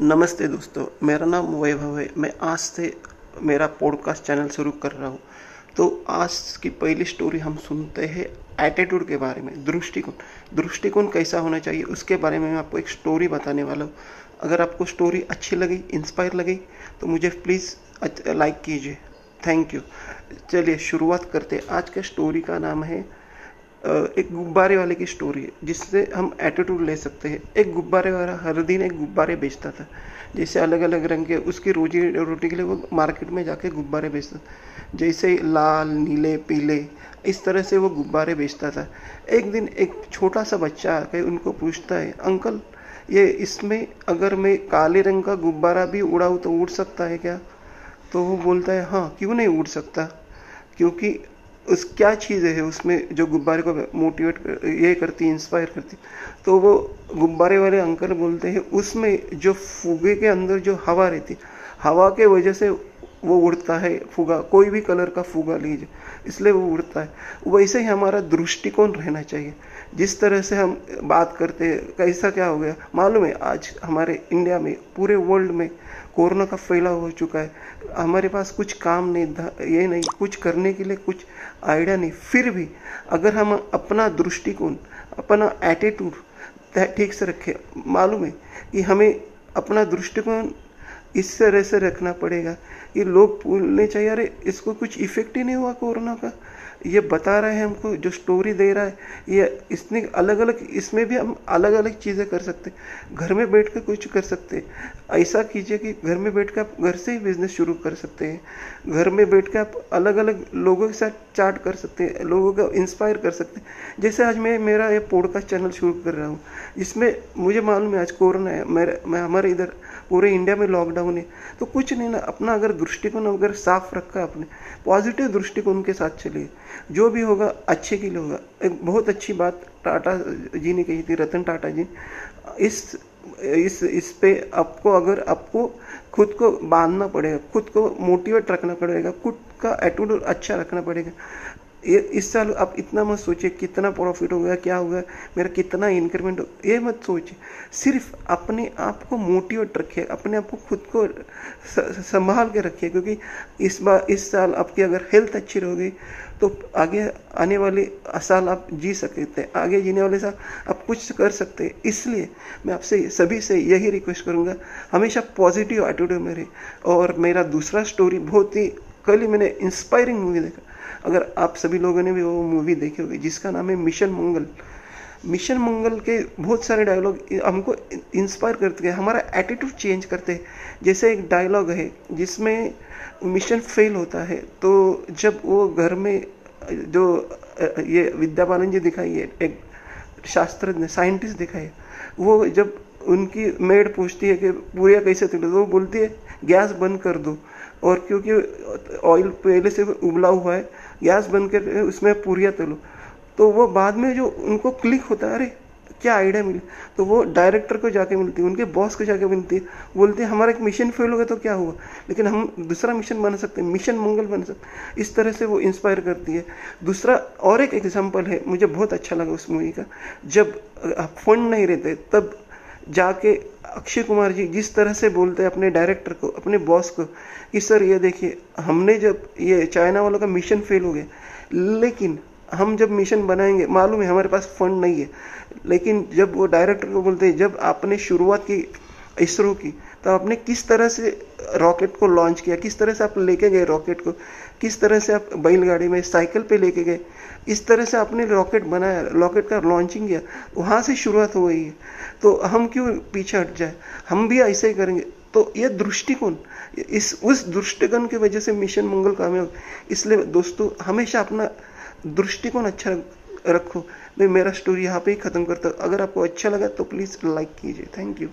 नमस्ते दोस्तों, मेरा नाम वैभव है। मैं आज से मेरा पॉडकास्ट चैनल शुरू कर रहा हूँ। तो आज की पहली स्टोरी हम सुनते हैं एटीट्यूड के बारे में, दृष्टिकोण। दृष्टिकोण कैसा होना चाहिए, उसके बारे में मैं आपको एक स्टोरी बताने वाला हूँ। अगर आपको स्टोरी अच्छी लगी इंस्पायर लगी तो मुझे प्लीज़ लाइक कीजिए। थैंक यू चलिए शुरुआत करते आज के स्टोरी का नाम है एक गुब्बारे वाले की स्टोरी है, जिससे हम एटीट्यूड ले सकते हैं। एक गुब्बारे वाला हर दिन एक गुब्बारे बेचता था। जैसे अलग अलग रंग के, उसकी रोजी रोटी के लिए वो मार्केट में जाके गुब्बारे बेचता था। जैसे लाल, नीले, पीले, इस तरह से वो गुब्बारे बेचता था। एक दिन एक छोटा सा बच्चा आके उनको पूछता है, अंकल, ये इसमें अगर मैं काले रंग का गुब्बारा भी उड़ाऊँ तो उड़ सकता है क्या? तो वो बोलता है हाँ क्यों नहीं उड़ सकता? क्योंकि उस क्या चीज़ है उसमें जो गुब्बारे को मोटिवेट कर, ये करती इंस्पायर करती? तो वो गुब्बारे वाले अंकल बोलते हैं उसमें जो फुगे के अंदर जो हवा रहती हवा के वजह से वो उड़ता है फुगा, कोई भी कलर का फुगा लीजिए इसलिए वो उड़ता है। वैसे ही हमारा दृष्टिकोण रहना चाहिए। जिस तरह से हम बात करते हैं, कैसा क्या हो गया, मालूम है, आज हमारे इंडिया में, पूरे वर्ल्ड में कोरोना का फैलाव हो चुका है। हमारे पास कुछ काम नहीं ये नहीं, कुछ करने के लिए कुछ आइडिया नहीं। फिर भी अगर हम अपना दृष्टिकोण, अपना एटीट्यूड ठीक से रखें, मालूम है कि हमें अपना दृष्टिकोण इस तरह से रखना पड़ेगा। ये लोग बोलने चाहिए, अरे, इसको कुछ इफ़ेक्ट ही नहीं हुआ कोरोना का? ये बता रहे हैं हमको, जो स्टोरी दे रहा है, ये इसने अलग अलग इसमें भी हम अलग अलग चीज़ें कर सकते हैं। घर में बैठ कर कुछ कर सकते हैं। ऐसा कीजिए कि घर में बैठ कर आप घर से ही बिज़नेस शुरू कर सकते हैं। घर में बैठ कर आप अलग अलग लोगों के साथ चार्ट कर सकते हैं, लोगों को इंस्पायर कर सकते हैं। जैसे आज मैं, मेरा ये पॉडकास्ट चैनल शुरू कर रहा हूँ इसमें मुझे मालूम है आज कोरोना है, मेरे, मैं, हमारे इधर पूरे इंडिया में लॉकडाउन है। तो कुछ नहीं ना, अपना अगर दृष्टिकोण अगर साफ़ रखा अपने पॉजिटिव दृष्टिकोण के साथ चलिए। जो भी होगा, अच्छे के लिए होगा। एक बहुत अच्छी बात टाटा जी ने कही थी, रतन टाटा जी। इस इस इस पे आपको, अगर आपको खुद को बांधना पड़ेगा, खुद को मोटिवेट रखना पड़ेगा, खुद का एटीट्यूड अच्छा रखना पड़ेगा इस साल आप इतना मत सोचिए, कितना प्रॉफिट हो गया क्या होगा, मेरा कितना इंक्रीमेंट हो, ये मत सोचिए। सिर्फ़ अपने आप को मोटिवेट रखिए, अपने आप को खुद को संभाल के रखिए, क्योंकि इस बार इस साल आपकी अगर हेल्थ अच्छी रहोगी तो आगे आने वाले साल आप जी सकते हैं, आगे जीने वाले साल आप कुछ कर सकते हैं। इसलिए मैं आपसे सभी से यही रिक्वेस्ट करूँगा, हमेशा पॉजिटिव एटीट्यूड में रहे और मेरा दूसरा स्टोरी बहुत ही, कल ही मैंने इंस्पायरिंग मूवी देखा। अगर आप सभी लोगों ने भी वो मूवी देखी होगी, जिसका नाम है मिशन मंगल मिशन मंगल के बहुत सारे डायलॉग हमको इंस्पायर करते हैं, हमारा एटीट्यूड चेंज करते हैं। जैसे एक डायलॉग है, जिसमें मिशन फेल होता है तो जब वो घर में, जो, ये विद्या बालन जी दिखाई है एक शास्त्रज्ञ साइंटिस्ट दिखाई वो जब उनकी मेड पूछती है कि पूरिया कैसे तलो तो वो बोलती है गैस बंद कर दो। और क्योंकि ऑयल पहले से उबला हुआ है, गैस बंद कर, उसमें पूरिया तलो। तो वो बाद में जो उनको क्लिक होता है, अरे, क्या आइडिया मिली? तो वो डायरेक्टर को जाके मिलती है, उनके बॉस को जाके मिलती है। बोलते हैं, हमारा एक मिशन फेल हो गया तो क्या हुआ? लेकिन हम दूसरा मिशन बना सकते हैं मिशन मंगल बना सकते इस तरह से वो इंस्पायर करती है। दूसरा और एक एग्ज़ाम्पल है, मुझे बहुत अच्छा लगा उस मूवी का। जब फंड नहीं रहते, तब जाके अक्षय कुमार जी जिस तरह से बोलते हैं अपने डायरेक्टर को, अपने बॉस को, कि सर ये देखिए, हमने जब ये चाइना वालों का मिशन फेल हो गया, लेकिन हम जब मिशन बनाएँगे, मालूम है हमारे पास फंड नहीं है, लेकिन जब वो डायरेक्टर को बोलते हैं, जब आपने शुरुआत की इसरो की तो आपने किस तरह से रॉकेट को लॉन्च किया? किस तरह से आप लेके गए रॉकेट को? किस तरह से आप बैलगाड़ी में साइकिल पे लेके गए? इस तरह से आपने रॉकेट बनाया, रॉकेट का लॉन्चिंग किया। वहाँ से शुरुआत हो गई है। तो हम क्यों पीछे हट जाए? हम भी ऐसे ही करेंगे। तो यह दृष्टिकोण, इस, उस दृष्टिकोण की वजह से मिशन मंगल कामयाब। इसलिए दोस्तों, हमेशा अपना दृष्टिकोण अच्छा रखो। मैं, मेरा स्टोरी यहाँ पे ही ख़त्म करता हूँ। अगर आपको अच्छा लगा तो प्लीज़ लाइक कीजिए। Thank you